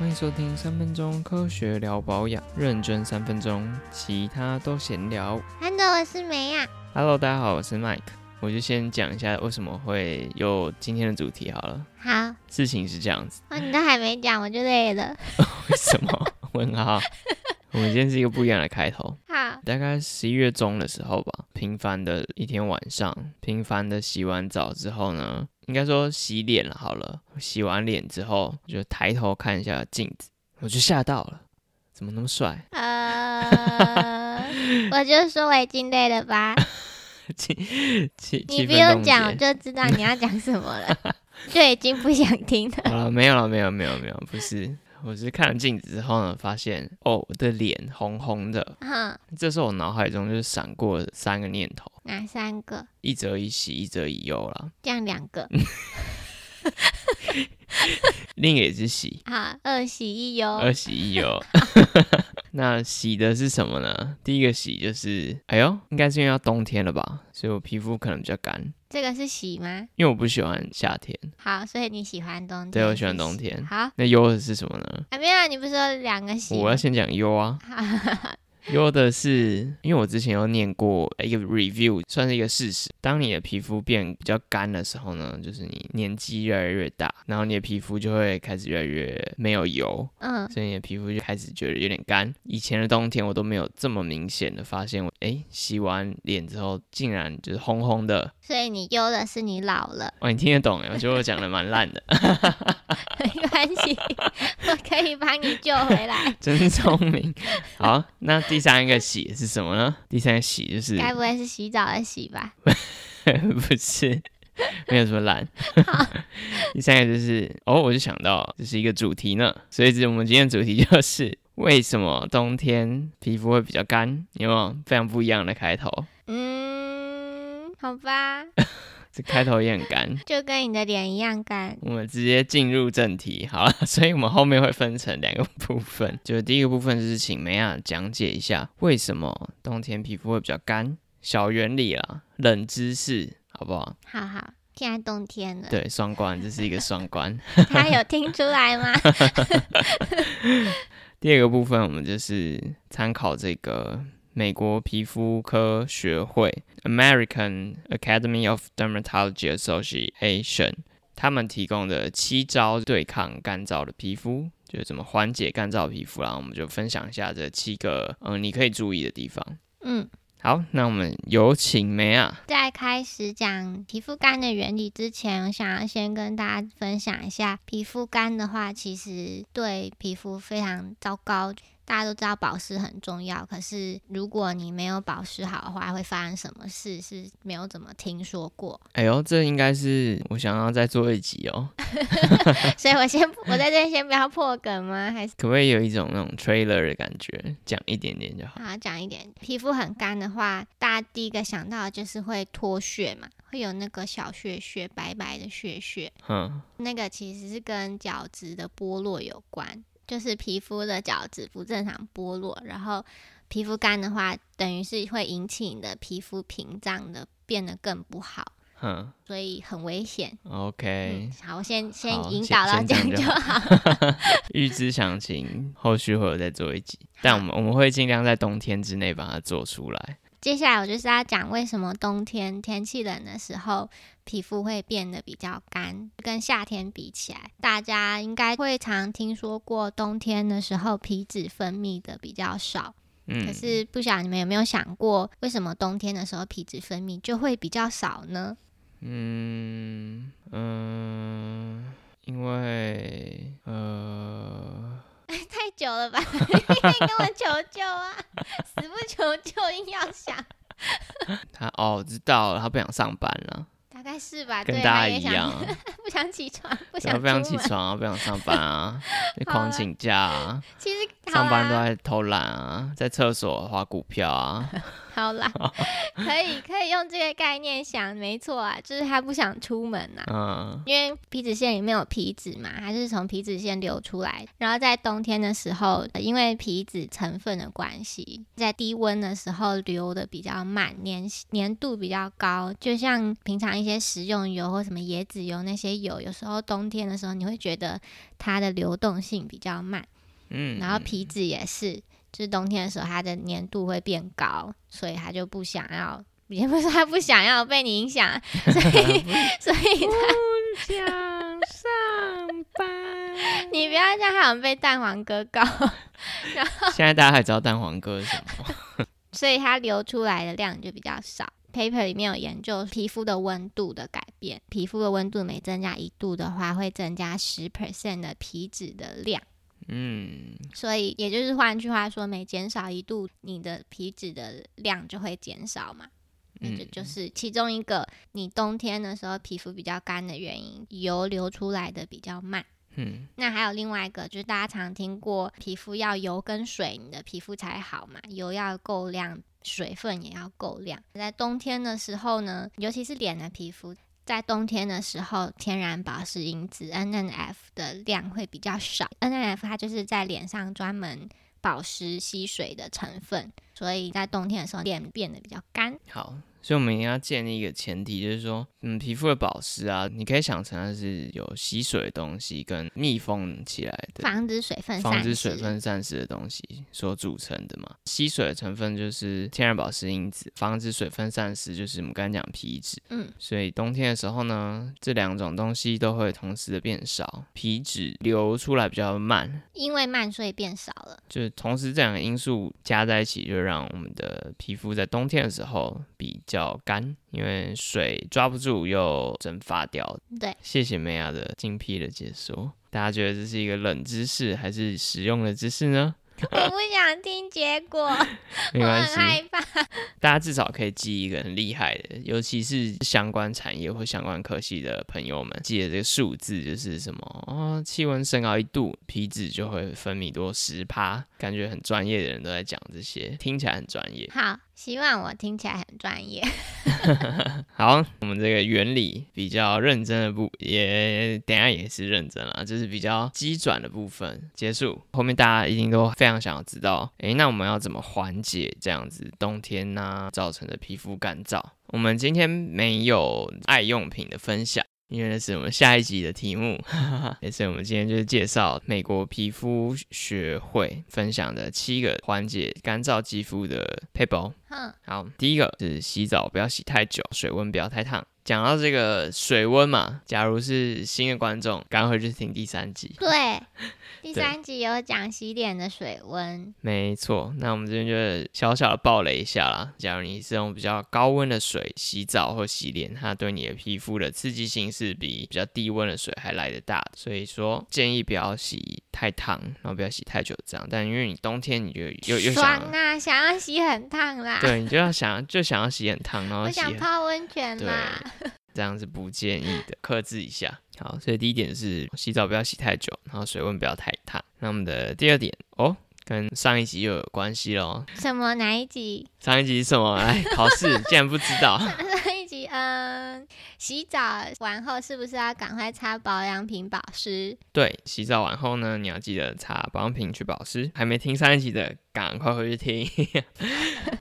欢迎收听三分钟科学聊保养，认真三分钟，其他都闲聊。Hello，我是梅亚。Hello，大家好，我是 Mike。我就先讲一下为什么会有今天的主题好了。好，事情是这样子，哦，你都还没讲，我就累了。为什么？问号。我们今天是一个不一样的开头。好，大概十一月中的时候吧，平凡的一天晚上，平凡的洗完澡之后呢，应该说洗脸了好了。洗完脸之后，就抬头看一下镜子，我就吓到了，怎么那么帅？呃，我就说我已经累了吧？你不用讲，我。就知道你要讲什么了，就已经不想听了。好了，没有了，没有，没有，没有，不是。我是看了镜子之后呢，发现哦，我的脸红红的。哼，这时候我脑海中就是闪过三个念头：哪三个？一则一喜，一则一忧啦。这样两个。另一个也是喜，好，二喜一忧。二喜一忧。那喜的是什么呢？第一个喜就是，哎呦，应该是因为要冬天了吧，所以我皮肤可能比较干，这个是喜吗？因为我不喜欢夏天。好，所以你喜欢冬天。对，我喜欢。冬天。好，那忧的是什么呢？啊，没有，你不是说两个喜？我要先讲忧啊。好忧的是，因为我之前有念过一个 review，算是一个事实。当你的皮肤变比较干的时候呢，就是你年纪越来越大，然后你的皮肤就会开始越来越没有油，嗯，所以你的皮肤就开始觉得有点干。以前的冬天我都没有这么明显的发现我，诶，洗完脸之后竟然就是红红的。所以你忧的是你老了，哦，你听得懂哎？我觉得我讲的蛮烂的，没关系，我可以把你救回来。真聪明。好，那第三个洗是什么呢？第三个喜就是该不会是洗澡的洗吧？不是，没有这么烂。第三个就是哦，我就想到这是一个主题呢，所以这我们今天的主题就是为什么冬天皮肤会比较干？有没有非常不一样的开头？嗯，好吧，这开头也很干。就跟你的脸一样干。我们直接进入正题好了，所以我们后面会分成两个部分，就是第一个部分就是请梅亚讲解一下为什么冬天皮肤会比较干，小原理啦，冷知识，好不好？好好，现在冬天了，对，双关，这是一个双关。他有听出来吗？第二个部分，我们就是参考这个美国皮肤科学会 （American Academy of Dermatology Association） 他们提供的七招对抗干燥的皮肤，就是怎么缓解干燥皮肤啦。我们就分享一下这七个嗯、呃你可以注意的地方。嗯，好，那我们有请梅啊。在开始讲皮肤干的原理之前，我想要先跟大家分享一下，皮肤干的话，其实对皮肤非常糟糕。大家都知道保湿很重要，可是如果你没有保湿好的话，会发生什么事是没有怎么听说过。哎呦，这应该是我想要再做一集哦。所以我先我在这里先不要破梗吗？还是可不可以有一种那种 trailer 的感觉，讲一点点就好？好讲一点？皮肤很干的话，大家第一个想到的就是会脱屑嘛，会有那个小屑屑、白白的屑屑，嗯，那个其实是跟角质的剥落有关，就是皮肤的角质不正常剥落，然后皮肤干的话，等于是会引起你的皮肤屏障的变得更不好，哼所以很危险。，OK 嗯。，好，我先先引导到这样就好。预知详情，后续会有再做一集，但我们我们会尽量在冬天之内把它做出来。接下来我就是要讲为什么冬天天气冷的时候，皮肤会变得比较干，跟夏天比起来，大家应该会常听说过，冬天的时候皮脂分泌的比较少。嗯，可是不晓得你们有没有想过，为什么冬天的时候皮脂分泌就会比较少呢？嗯嗯，因为呃，太久了吧，你可以跟我求救啊！死不求救，硬要想，他哦，知道了，他不想上班了，大概是吧？跟，大家一样，不想起床，不想不想起。床啊，不想上班啊，就好啦狂请假啊，其实上班都啦在偷懒啊，在厕所花股票啊，好啦，可以可以用这个概念想，没错啊，就是他不想出门呐、嗯。因为皮脂腺里面有皮脂嘛，它是从皮脂腺流出来，然后在冬天的时候，呃因为皮脂成分的关系，在低温的时候流的比较慢，粘粘度比较高，就像平常一些食用油或什么椰子油那些油，有时候冬天的时候你会觉得它的流动性比较慢，嗯，然后皮脂也是，就是冬天的时候它的粘度会变高，所以它就不想要。也不是它不想要被你影响，所以 所以不想上班。你不要这样，好像被蛋黄哥告。现在大家还知道蛋黄哥是什么？所以它流出来的量就比较少。paper 里面有研究皮肤的温度的改变，皮肤的温度每增加一度的话，会增加十 percent 的皮脂的量。嗯，所以也就是换句话说，每减少一度，你的皮脂的量就会减少嘛。那就是其中一个，你冬天的时候皮肤比较干的原因，油流出来的比较慢。嗯那还有另外一个，就是大家常听过，皮肤要油跟水，你的皮肤才好嘛，油要够量，水分也要够量。在冬天的时候呢，尤其是脸的皮肤，在冬天的时候，天然保湿因子 NNF 的量会比较少。NNF 它就是在脸上专门保湿吸水的成分，所以在冬天的时候脸变得比较干。好，所以我们一定要建立一个前提，就是说，嗯，皮肤的保湿啊，你可以想成它是有吸水的东西跟密封起来的，防止水分散防止水分散失的东西所组成的嘛。吸水的成分就是天然保湿因子，防止水分散失就是我们刚才讲皮脂。嗯，所以冬天的时候呢，这两种东西都会同时的变少，皮脂流出来比较慢，因为慢所以变少了。就是同时这两个因素加在一起，就让我们的皮肤在冬天的时候比较干，因为水抓不住又蒸发掉。对，谢谢梅亚的精辟的解说。大家觉得这是一个冷知识还是实用的知识呢？我不想听结果，没我关系，很害怕。大家至少可以记一个很厉害的，尤其是相关产业或相关科系的朋友们，记得这个数字就是什么哦，气温升高一度，皮脂就会分泌多十趴，感觉很专业的人都在讲这些，听起来很专业。好，希望我听起来很专业。好，我们这个原理比较认真的部，也等下也是认真啦，就是比较机转的部分结束。后面大家一定都非常想要知道，诶，那我们要怎么缓解这样子冬天呐、造成的皮肤干燥？我们今天没有爱用品的分享。因为那是我们下一集的题目，也是我们今天就是介绍美国皮肤学会分享的七个缓解干燥肌肤的配包。哼，好，第一个是洗澡不要洗太久，水温不要太烫。讲到这个水温嘛，假如是新的观众，赶快去听第三集。对，第三集有讲洗脸的水温，没错，那我们这边就小小的爆雷一下啦。假如你是用比较高温的水洗澡或洗脸，它对你的皮肤的刺激性是比比较低温的水还来得大的，所以说建议不要洗太烫，然后不要洗太久这样。但因为你冬天你就又又爽想，啊，想要洗很烫啦。对，你就要想就想要洗很烫，然后我洗泡温泉对啦。这样是不建议的，克制一下。好，所以第一点是洗澡不要洗太久，然后水温不要太烫。那我们的第二点哦，跟上一集又有关系喽。什么哪一集？上一集是什么？哎考试，竟然不知道。嗯，洗澡完后是不是要赶快擦保养品保湿？对，洗澡完后呢，你要记得擦保养品去保湿。还没听上一集的，赶快回去听。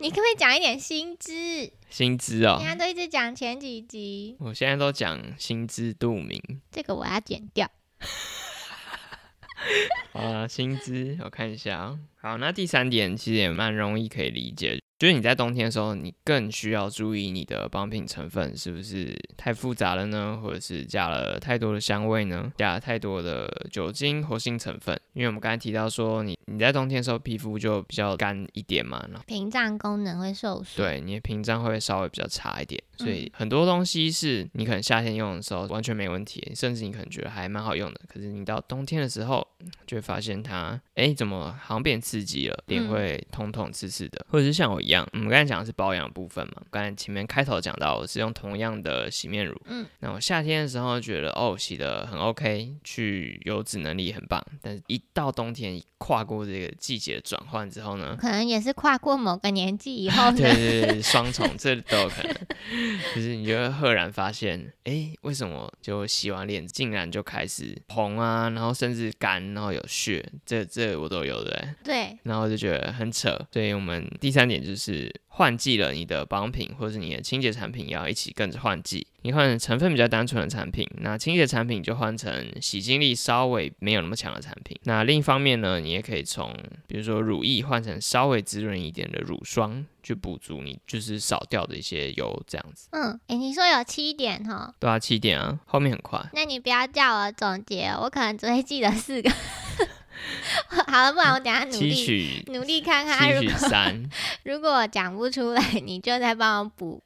你可不可以讲一点新知？薪资哦人，家都一直讲前几集，我现在都讲心知肚明。这个我要剪掉。好了，薪资我看一下啊、好，那第三点其实也蛮容易可以理解，就是你在冬天的时候，你更需要注意你的保养品成分是不是太复杂了呢，或者是加了太多的香味呢，加了太多的酒精、活性成分。因为我们刚才提到说，你你在冬天的时候皮肤就比较干一点嘛，然后屏障功能会受损。对你的屏障会稍微比较差一点，所以很多东西是你可能夏天用的时候完全没问题，甚至你可能觉得还蛮好用的，可是你到冬天的时候就会发现它，哎，怎么好像变刺刺激了，脸嗯。会痛痛刺刺的，或者是像我一样，我们刚才讲的是保养部分嘛，刚才前面开头讲到我是用同样的洗面乳，嗯，那我夏天的时候觉得哦洗的很 OK，去油脂能力很棒，但是一到冬天跨过这个季节的转换之后呢，可能也是跨过某个年纪以后 对。对对对，双重这都有可能，就是你就会赫然发现，哎，为什么就洗完脸竟然就开始红啊，然后甚至干，然后有血，这这我都有的，对，然后就觉得很扯。所以我们第三点就是换季了，你的保养品或者是你的清洁产品也要一起跟着换季。你换成成分比较单纯的产品，那清洁产品就换成洗净力稍微没有那么强的产品。那另一方面呢，你也可以从比如说乳液换成稍微滋润一点的乳霜，去补足你就是少掉的一些油，这样子。嗯，诶，你说有七点哈，对啊，七点啊，后面很快。那你不要叫我总结哦，我可能只会记得四个。好了，不然我等下努力努力看看，如果三，如果我讲不出来，你就再帮我补。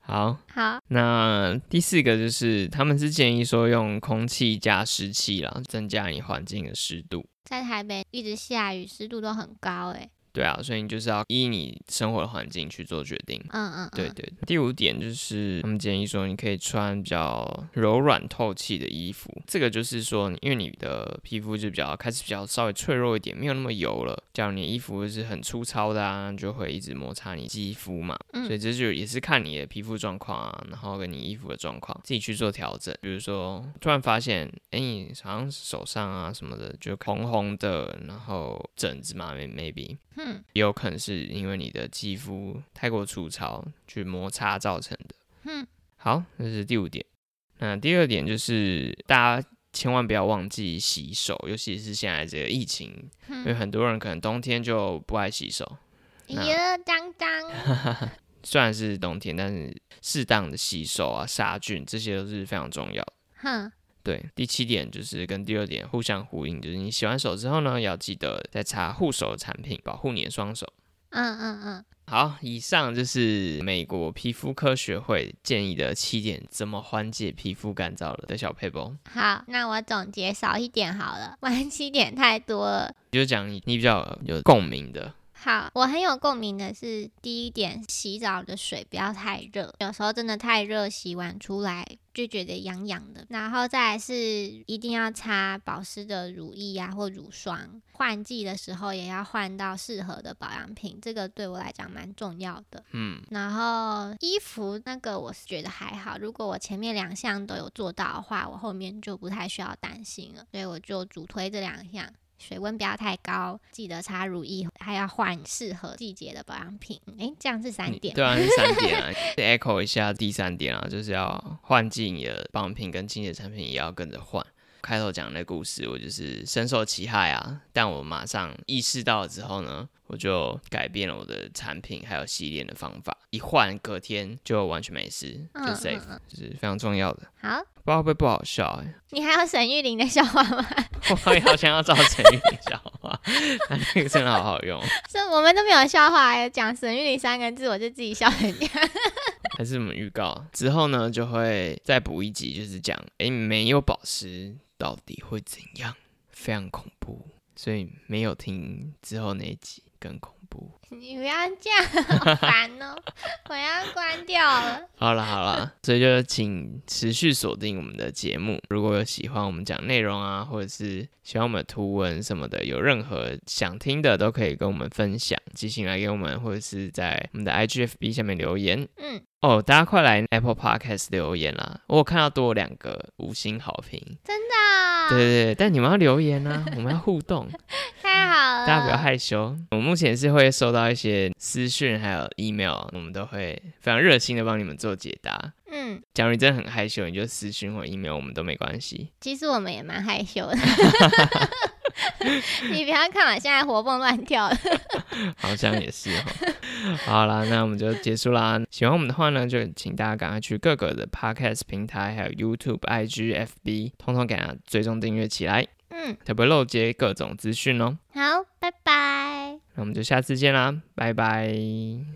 好。好，那第四个就是，他们是建议说用空气加湿器啦，增加你环境的湿度。在台北一直下雨，湿度都很高，诶。对啊，所以你就是要依你生活的环境去做决定。嗯嗯，嗯，对对，第五点就是他们建议说，你可以穿比较柔软透气的衣服。这个就是说，因为你的皮肤就比较开始比较稍微脆弱一点，没有那么油了。假如你的衣服是很粗糙的啊，就会一直摩擦你肌肤嘛。嗯所以这就也是看你的皮肤状况啊，然后跟你衣服的状况自己去做调整。比如说，突然发现，哎，你好像手上啊什么的就红红的，然后疹子嘛，may-，maybe。嗯也有可能是因为你的肌肤太过粗糙去摩擦造成的。嗯，好，这是第五点。那第二点就是大家千万不要忘记洗手，尤其是现在这个疫情，因为嗯，很多人可能冬天就不爱洗手。那呀，脏脏。虽然是冬天，但是适当的洗手啊、杀菌这些都是非常重要的。哼，对，第七点就是跟第二点互相呼应，就是你洗完手之后呢，要记得再擦护手的产品，保护你的双手。嗯嗯嗯，好，以上就是美国皮肤科学会建议的七点怎么缓解皮肤干燥了的小配包。好，那我总结少一点好了，不然七点太多了。就讲你你比较有共鸣的，好，我很有共鸣的是第一点，洗澡的水不要太热，有时候真的太热，洗完出来就觉得痒痒的。然后再来是一定要擦保湿的乳液啊或乳霜，换季的时候也要换到适合的保养品，这个对我来讲蛮重要的。嗯，然后衣服那个我是觉得还好，如果我前面两项都有做到的话，我后面就不太需要担心了，所以我就主推这两项。水温不要太高，记得擦乳液，还要换适合季节的保养品。诶，这样是三点。你对啊，是三点啊。echo 一下第三点啊，就是要换季你的保养品跟清洁产品也要跟着换。开头讲的故事，我就是深受其害啊，但我马上意识到了之后呢，我就改变了我的产品还有洗脸的方法，一换隔天就完全没事，就嗯 safe，、嗯嗯就是非常重要的。好，不知道会不会不好笑哎、你还有沈玉琳的笑话吗？我也好想要找沈玉玲笑话，他 那个真的好好用，是我们都没有笑话，还讲沈玉琳三个字，我就自己笑成这样。还是我们预告之后呢，就会再补一集，就是讲哎没有保湿到底会怎样，非常恐怖，所以没有听之后那一集更恐怖。你不要这样，好烦哦！我要关掉了。好了好了，所以就请持续锁定我们的节目。如果有喜欢我们讲内容啊，或者是喜欢我们的图文什么的，有任何想听的，都可以跟我们分享，寄信来给我们，或者是在我们的 IGFB 下面留言。嗯，哦，大家快来 Apple Podcast 留言啦！我有看到多两个五星好评，真的哦、对对对，但你们要留言啊，我们要互动，太好了。大家不要害羞。我目前是会收到一些私讯还有 email，我们都会非常热心的帮你们做解答。嗯，假如你真的很害羞，你就私讯或 email 我们都没关系。其实我们也蛮害羞的。你不要看我现在活蹦乱跳的。好像也是哈。好啦，那我们就结束啦。喜欢我们的话呢，就请大家赶快去各个的 podcast 平台，还有 YouTube、IG、FB，通通给它追踪订阅起来，嗯，才不会漏接各种资讯哦。好，拜拜。那我们就下次见啦，拜拜。